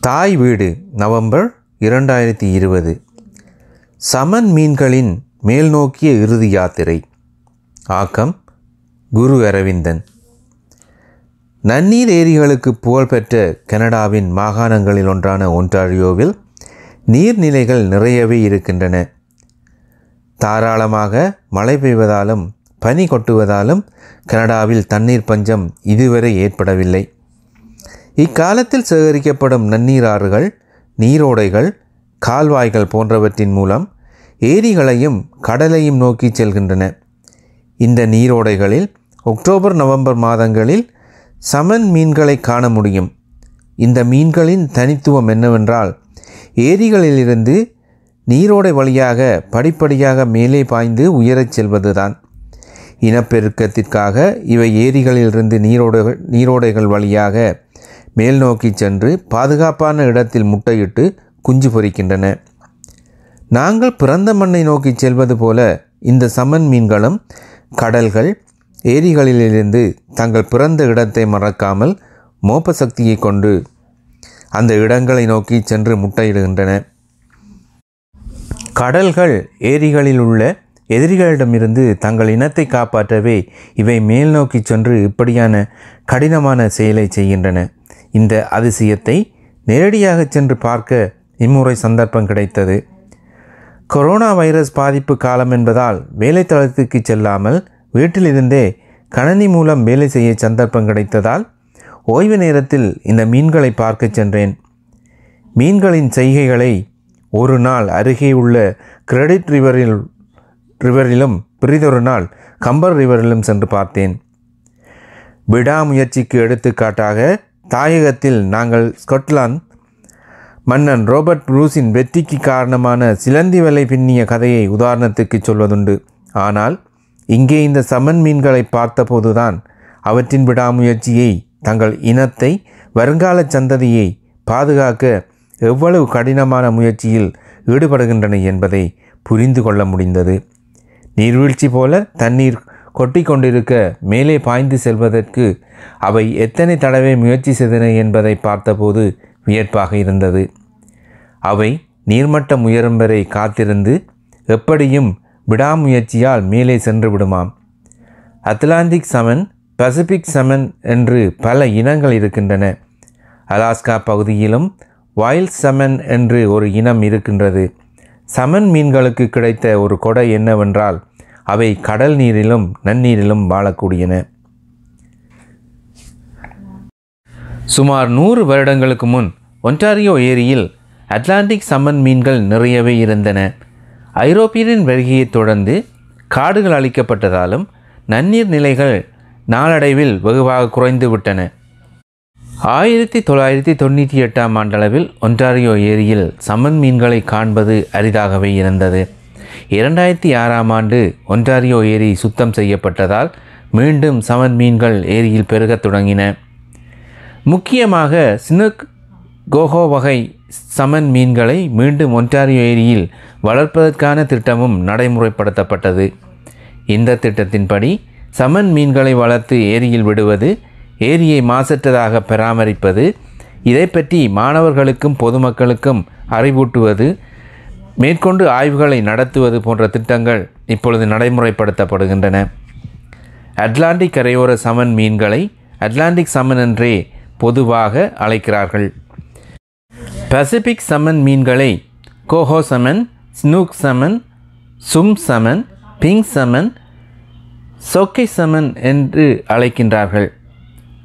தாய் வீடு நவம்பர் இரண்டாயிரத்தி இருபது. சமன் மீன்களின் மேல்நோக்கிய இறுதி யாத்திரை. ஆக்கம் குரு அரவிந்தன். நன்னீர் ஏரிகளுக்கு புகழ்பெற்ற கனடாவின் மாகாணங்களில் ஒன்றான ஒன்டாரியோவில் நீர்நிலைகள் நிறையவே இருக்கின்றன. தாராளமாக மழை பெய்வதாலும் பனி கொட்டுவதாலும் கனடாவில் தண்ணீர் பஞ்சம் இதுவரை ஏற்படவில்லை. இக்காலத்தில் சேகரிக்கப்படும் நன்னீராறுகள் நீரோடைகள் கால்வாய்கள் போன்றவற்றின் மூலம் ஏரிகளையும் கடலையும் நோக்கி செல்கின்றன. இந்த நீரோடைகளில் அக்டோபர் நவம்பர் மாதங்களில் சமன் மீன்களை காண முடியும். இந்த மீன்களின் தனித்துவம் என்னவென்றால் ஏரிகளிலிருந்து நீரோடை வழியாக படிப்படியாக மேலே பாய்ந்து உயரச் செல்வதுதான். இனப்பெருக்கத்திற்காக இவை ஏரிகளிலிருந்து நீரோடைகள் நீரோடைகள் வழியாக மேல் நோக்கி சென்று பாதுகாப்பான இடத்தில் முட்டையிட்டு குஞ்சு பொரிக்கின்றன நாங்கள் பிறந்த மண்ணை நோக்கி செல்வது போல இந்த சமன் மீன்களும் கடல்கள் ஏரிகளிலிருந்து தங்கள் பிறந்த இடத்தை மறக்காமல் மோப்ப சக்தியை கொண்டு அந்த இடங்களை நோக்கி சென்று முட்டையிடுகின்றன. கடல்கள் ஏரிகளில் உள்ள எதிரிகளிடமிருந்து தங்கள் இனத்தை காப்பாற்றவே இவை மேல் நோக்கி சென்று இப்படியான கடினமான செயலை செய்கின்றன. இந்த அதிசயத்தை நேரடியாக சென்று பார்க்க இம்முறை சந்தர்ப்பம் கிடைத்தது. கொரோனா வைரஸ் பாதிப்பு காலம் என்பதால் வேலைத்தளத்துக்கு செல்லாமல் வீட்டிலிருந்தே கணனி மூலம் வேலை செய்ய சந்தர்ப்பம் கிடைத்ததால் ஓய்வு நேரத்தில் இந்த மீன்களை பார்க்க சென்றேன். மீன்களின் செய்கைகளை ஒரு நாள் அருகே உள்ள கிரெடிட் ரிவரில் ரிவரிலும் பிறிதொரு நாள் கம்பர் ரிவரிலும் சென்று பார்த்தேன். விடாமுயற்சிக்கு எடுத்துக்காட்டாக தாயகத்தில் நாங்கள் ஸ்கொட்லாந்து மன்னன் ரோபர்ட் ப்ரூஸின் வெற்றிக்கு காரணமான சிலந்தி வலை பின்னிய கதையை உதாரணத்துக்கு சொல்வதுண்டு. ஆனால் இங்கே இந்த சமன் மீன்களை பார்த்தபோதுதான் அவற்றின் விடாமுயற்சியை தங்கள் இனத்தை வருங்கால சந்ததியை பாதுகாக்க எவ்வளவு கடினமான முயற்சியில் ஈடுபடுகின்றன என்பதை புரிந்து கொள்ள முடிந்தது. நீர்வீழ்ச்சி போல தண்ணீர் கொட்டி கொண்டிருக்க மேலே பாய்ந்து செல்வதற்கு அவை எத்தனை தடவை முயற்சி செய்தன என்பதை பார்த்தபோது வியப்பாக இருந்தது. அவை நீர்மட்டம் உயரும் வரை காத்திருந்து எப்படியும் விடாமுயற்சியால் மேலே சென்று விடுமாம். அத்லாந்திக் சமன் பசிபிக் சமன் என்று பல இனங்கள் இருக்கின்றன. அலாஸ்கா பகுதியிலும் வைல்ட் சமன் என்று ஒரு இனம் இருக்கின்றது. சமன் மீன்களுக்கு கிடைத்த ஒரு கொடை என்னவென்றால் அவை கடல் நீரிலும் நன்னீரிலும் வாழக்கூடியன. சுமார் நூறு வருடங்களுக்கு முன் ஒன்டாரியோ ஏரியில் அட்லாண்டிக் சம்மன் மீன்கள் நிறையவே இருந்தன. ஐரோப்பியரின் வருகையை தொடர்ந்து காடுகள் அழிக்கப்பட்டதாலும் நன்னீர் நிலைகள் நாளடைவில் வெகுவாக குறைந்துவிட்டன ஆயிரத்தி தொள்ளாயிரத்தி தொண்ணூற்றி எட்டாம் ஆண்டளவில் ஒன்டாரியோ ஏரியில் சம்மன் மீன்களை காண்பது அரிதாகவே இருந்தது. இரண்டாயிரத்தி ஆறாம் ஆண்டு ஒன்டாரியோ ஏரி சுத்தம் செய்யப்பட்டதால் மீண்டும் சமன் மீன்கள் ஏரியில் பெருகத் தொடங்கின. முக்கியமாக சினுக் கோஹோ வகை சமன் மீன்களை மீண்டும் ஒன்டாரியோ ஏரியில் வளர்ப்பதற்கான திட்டமும் நடைமுறைப்படுத்தப்பட்டது. இந்த திட்டத்தின்படி சமன் மீன்களை வளர்த்து ஏரியில் விடுவது ஏரியை மாசற்றதாக பராமரிப்பது இதை பற்றி மாணவர்களுக்கும் பொதுமக்களுக்கும் அறிவூட்டுவது மேற்கொண்டு ஆய்வுகளை நடத்துவது போன்ற திட்டங்கள் இப்பொழுது நடைமுறைப்படுத்தப்படுகின்றன. அட்லாண்டிக் கரையோர சமன் மீன்களை அட்லாண்டிக் சமன் என்றே பொதுவாக அழைக்கிறார்கள். பசிபிக் சமன் மீன்களை கோஹோ சமன் ஸ்னூக் சமன் சும் சமன் பிங் சமன் சொக்கை சமன் என்று அழைக்கின்றார்கள்.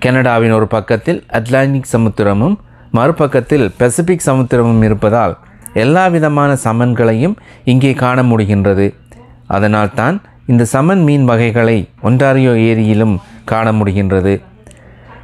கனடாவின் ஒரு பக்கத்தில் அட்லாண்டிக் சமுத்திரமும் மறுபக்கத்தில் பசிபிக் சமுத்திரமும் இருப்பதால் எல்லா விதமான சமன்களையும் இங்கே காண முடிகின்றது. அதனால்தான் இந்த சமன் மீன் வகைகளை ஒன்டாரியோ ஏரியிலும் காண முடிகின்றது.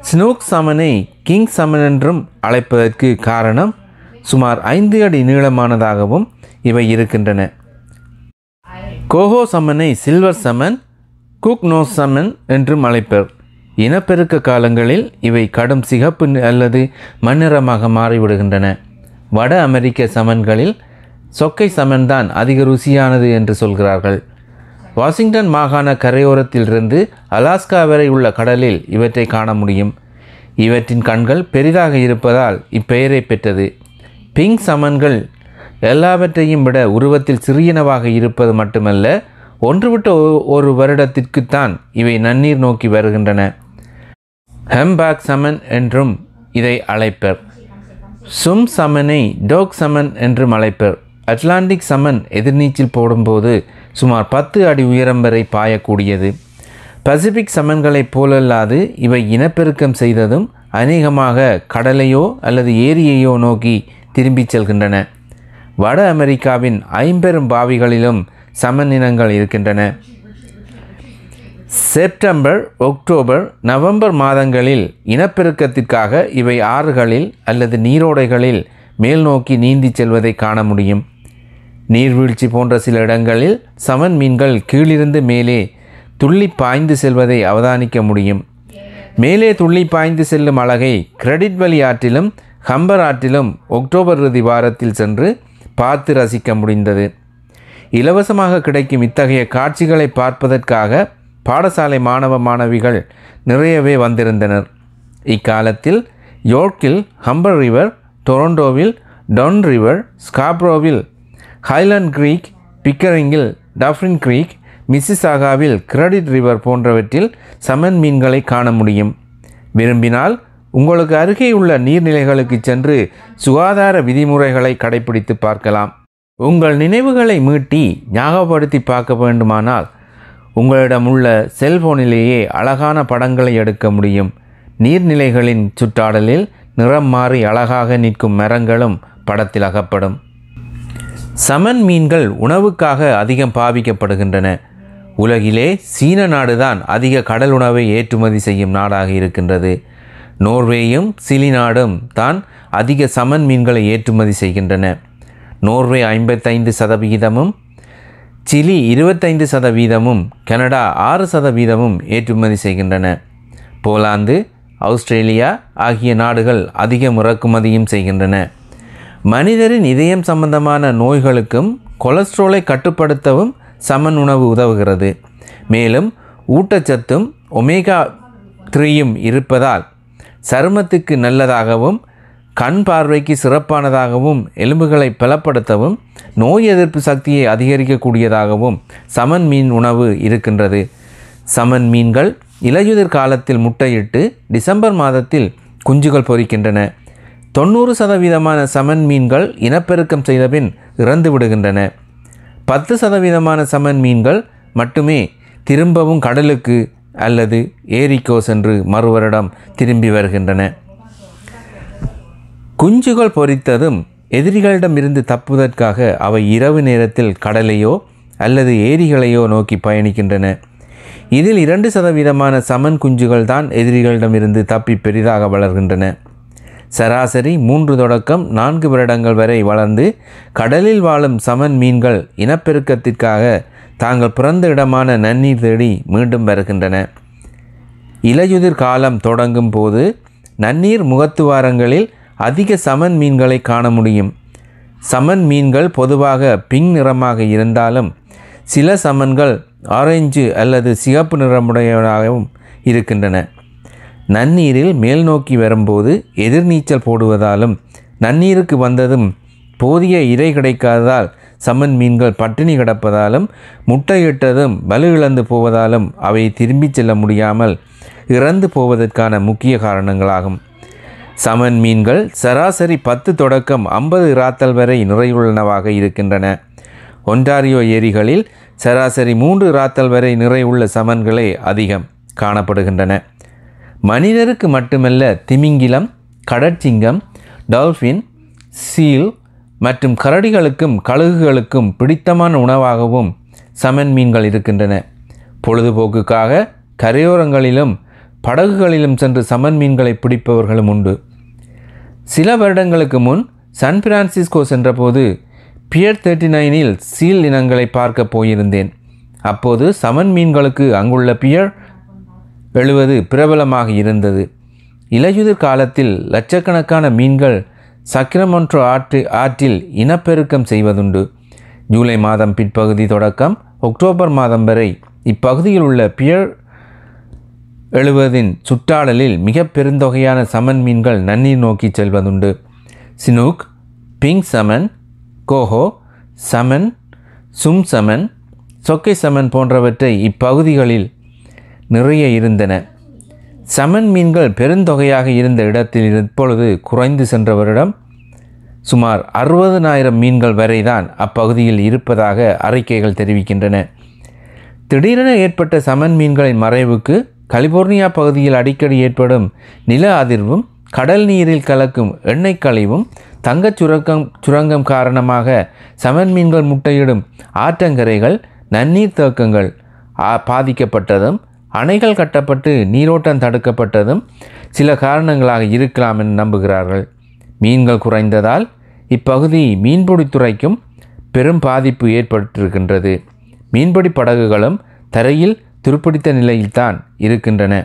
ஸ்னூக் சமனை கிங் சமன் என்றும் அழைப்பதற்கு காரணம் சுமார் ஐந்து அடி நீளமானதாகவும் இவை இருக்கின்றன. கோஹோ சமனை சில்வர் சமன் குக் நோ சமன் என்றும் அழைப்பர். இனப்பெருக்க காலங்களில் இவை கடும் சிகப்பு அல்லது மண்ணிறமாக மாறிவிடுகின்றன. வட அமெரிக்க சமன்களில் சொக்கை சமன்தான் அதிக ருசியானது என்று சொல்கிறார்கள். வாஷிங்டன் மாகாண கரையோரத்திலிருந்து அலாஸ்கா வரை உள்ள கடலில் இவற்றை காண முடியும். இவற்றின் கண்கள் பெரிதாக இருப்பதால் இப்பெயரை பெற்றது. பிங்க் சமன்கள் எல்லாவற்றையும் விட உருவத்தில் சிறியனவாக இருப்பது மட்டுமல்ல ஒன்று விட்ட ஒ- ஒரு வருடத்திற்குத்தான் இவை நன்னீர் நோக்கி வருகின்றன. ஹெம்பாக் சமன் என்றும் இதை அழைப்பர். சும் சமனை டோக் சமன் என்று அழைப்பர் அட்லாண்டிக் சமன் எதிர்நீச்சல் போடும்போது சுமார் பத்து அடி உயரம் வரை பாயக்கூடியது. பசிபிக் சமன்களைப் போலல்லாது இவை இனப்பெருக்கம் செய்ததும் அநேகமாக கடலையோ அல்லது ஏரியையோ நோக்கி திரும்பிச் செல்கின்றன. வட அமெரிக்காவின் ஐம்பெரும் பாவிகளிலும் சமன் இனங்கள் இருக்கின்றன. செப்டம்பர் ஒக்டோபர் நவம்பர் மாதங்களில் இனப்பெருக்கத்திற்காக இவை ஆறுகளில் அல்லது நீரோடைகளில் மேல் நோக்கி நீந்தி செல்வதை காண முடியும். நீர்வீழ்ச்சி போன்ற சில இடங்களில் சமன் மீன்கள் கீழிருந்து மேலே துள்ளி பாய்ந்து செல்வதை அவதானிக்க முடியும். மேலே துள்ளி பாய்ந்து செல்லும் அழகை கிரெடிட் வழி ஆற்றிலும் ஹம்பர் ஆற்றிலும் ஒக்டோபர் இறுதி வாரத்தில் சென்று பார்த்து ரசிக்க முடிந்தது. இலவசமாக கிடைக்கும் இத்தகைய காட்சிகளை பார்ப்பதற்காக பாடசாலை மாணவ மாணவிகள் நிறையவே வந்திருந்தனர். இக்காலத்தில் யோர்க்கில் ஹம்பர் ரிவர் டொரண்டோவில் டொன் ரிவர் ஸ்காப்ரோவில் ஹைலண்ட் கிரீக் பிக்கரிங்கில் டஃப்ரின் கிரீக் மிஸ்ஸிசாகாவில் கிரெடிட் ரிவர் போன்றவற்றில் சமன் மீன்களை காண முடியும். விரும்பினால் உங்களுக்கு அருகே உள்ள நீர்நிலைகளுக்கு சென்று சுகாதார விதிமுறைகளை கடைபிடித்து பார்க்கலாம். உங்கள் நினைவுகளை மீட்டி ஞாபகப்படுத்தி பார்க்க வேண்டுமானால் உங்களிடம் உள்ள செல்போனிலேயே அழகான படங்களை எடுக்க முடியும். நீர்நிலைகளின் சுற்றாடலில் நிறம் மாறி அழகாக நிற்கும் மரங்களும் படத்தில் அகப்படும். சமன் மீன்கள் உணவுக்காக அதிகம் பாவிக்கப்படுகின்றன. உலகிலே சீன நாடுதான் அதிக கடல் உணவை ஏற்றுமதி செய்யும் நாடாக இருக்கின்றது. நோர்வேயும் சிலி நாடும் தான் அதிக சமன் மீன்களை ஏற்றுமதி செய்கின்றன. நோர்வே ஐம்பத்தைந்து சதவிகிதமும் சிலி இருபத்தைந்து சதவீதமும் கனடா ஆறு சதவீதமும் ஏற்றுமதி செய்கின்றன. போலாந்து ஆஸ்திரேலியா ஆகிய நாடுகள் அதிகம் இறக்குமதியும் செய்கின்றன. மனிதரின் இதயம் சம்பந்தமான நோய்களுக்கும் கொலஸ்ட்ரோலை கட்டுப்படுத்தவும் சமன் உணவு உதவுகிறது. மேலும் ஊட்டச்சத்தும் ஒமேகா த்ரீயும் இருப்பதால் சருமத்துக்கு நல்லதாகவும் கண் பார்வைக்கு சிறப்பானதாகவும் எலும்புகளை பலப்படுத்தவும் நோய் எதிர்ப்பு சக்தியை அதிகரிக்கக்கூடியதாகவும் சமன் மீன் உணவு இருக்கின்றது. சமன் மீன்கள் இலையுதிர் காலத்தில் முட்டையிட்டு டிசம்பர் மாதத்தில் குஞ்சுகள் பொரிக்கின்றன தொண்ணூறு சதவீதமான சமன் மீன்கள் இனப்பெருக்கம் செய்தபின் இறந்து விடுகின்றன. பத்து சதவீதமான சமன் மீன்கள் மட்டுமே திரும்பவும் கடலுக்கு அல்லது ஏரிக்கோ சென்று மறுவரிடம் திரும்பி வருகின்றன. குஞ்சுகள் பொரித்ததும் எதிரிகளிடமிருந்து தப்புவதற்காக அவை இரவு நேரத்தில் கடலையோ அல்லது ஏரிகளையோ நோக்கி பயணிக்கின்றன. இதில் இரண்டு சதவீதமான சமன் குஞ்சுகள் தான் எதிரிகளிடமிருந்து தப்பி பெரிதாக வளர்கின்றன. சராசரி மூன்று தொடக்கம் நான்கு வருடங்கள் வரை வளர்ந்து கடலில் வாழும் சமன் மீன்கள் இனப்பெருக்கத்திற்காக தாங்கள் பிறந்த இடமான நன்னீர் தேடி மீண்டும் வருகின்றன. இலையுதிர் காலம் தொடங்கும் போது நன்னீர் முகத்துவாரங்களில் அதிக சமன் மீன்களை காண முடியும். சமன் மீன்கள் பொதுவாக பிங்க் நிறமாக இருந்தாலும் சில சமன்கள் ஆரஞ்சு அல்லது சிகப்பு நிறமுடையவனாகவும் இருக்கின்றன. நன்னீரில் மேல் நோக்கி வரும்போது எதிர்நீச்சல் போடுவதாலும் நன்னீருக்கு வந்ததும் போதிய இரை கிடைக்காததால் சமன் மீன்கள் பட்டினி கிடப்பதாலும் முட்டையிட்டதும் வலு இழந்து போவதாலும் அவை திரும்பிச் செல்ல முடியாமல் இறந்து போவதற்கான முக்கிய காரணங்களாகும். சமன் மீன்கள் சராசரி பத்து தொடக்கம் ஐம்பது இராத்தல் வரை நிறையுள்ளனவாக இருக்கின்றன. ஒன்டாரியோ ஏரிகளில் சராசரி மூன்று இராத்தல் வரை நிறையுள்ள சமன்களே அதிகம் காணப்படுகின்றன. மனிதருக்கு மட்டுமல்ல திமிங்கிலம் கடற்சிங்கம் டால்ஃபின் சீல் மற்றும் கரடிகளுக்கும் கழுகுகளுக்கும் பிடித்தமான உணவாகவும் சமன் மீன்கள் இருக்கின்றன. பொழுதுபோக்குக்காக கரையோரங்களிலும் படகுகளிலும் சென்று சமன் மீன்களை பிடிப்பவர்களும் உண்டு. சில வருடங்களுக்கு முன் சான் பிரான்சிஸ்கோ சென்றபோது பியர் தேர்ட்டி நைனில் சீல் இனங்களை பார்க்க போயிருந்தேன். அப்போது சமன் மீன்களுக்கு அங்குள்ள பியர் எழுவது பிரபலமாக இருந்தது. இலையுதிர் காலத்தில் லட்சக்கணக்கான மீன்கள் சக்கிரமொன்றோ ஆற்று ஆற்றில் இனப்பெருக்கம் செய்வதுண்டு. ஜூலை மாதம் பிற்பகுதி தொடக்கம் அக்டோபர் மாதம் வரை இப்பகுதியில் உள்ள பியர் எழுவதின் சுற்றாடலில் மிக பெருந்தொகையான சமன் மீன்கள் நன்னீர் நோக்கி செல்வதுண்டு. சினூக் பிங்க் சமன் கோஹோ சமன் சும் சமன் சொக்கை சமன் போன்றவற்றை இப்பகுதிகளில் நிறைய இருந்தன. சமன் மீன்கள் பெருந்தொகையாக இருந்த இடத்தில் இப்பொழுது குறைந்து சென்ற வருடம் சுமார் அறுபதனாயிரம் மீன்கள் வரைதான் அப்பகுதியில் இருப்பதாக அறிக்கைகள் தெரிவிக்கின்றன. திடீரென ஏற்பட்ட சமன் மீன்களின் மறைவுக்கு கலிபோர்னியா பகுதியில் அடிக்கடி ஏற்படும் நில அதிர்வும் கடல் நீரில் கலக்கும் எண்ணெய் கழிவும் தங்கச் சுரங்கம் சுரங்கம் காரணமாக சமன் மீன்கள் முட்டையிடும் ஆற்றங்கரைகள் நன்னீர் தேக்கங்கள் பாதிக்கப்பட்டதும் அணைகள் கட்டப்பட்டு நீரோட்டம் தடுக்கப்பட்டதும் சில காரணங்களாக இருக்கலாம் என நம்புகிறார்கள். மீன்கள் குறைந்ததால் இப்பகுதி மீன்பிடித்துறைக்கும் பெரும் பாதிப்பு ஏற்பட்டிருக்கின்றது. மீன்பிடி படகுகளும் தரையில் துருப்பிடித்த நிலையில்தான் இருக்கின்றன.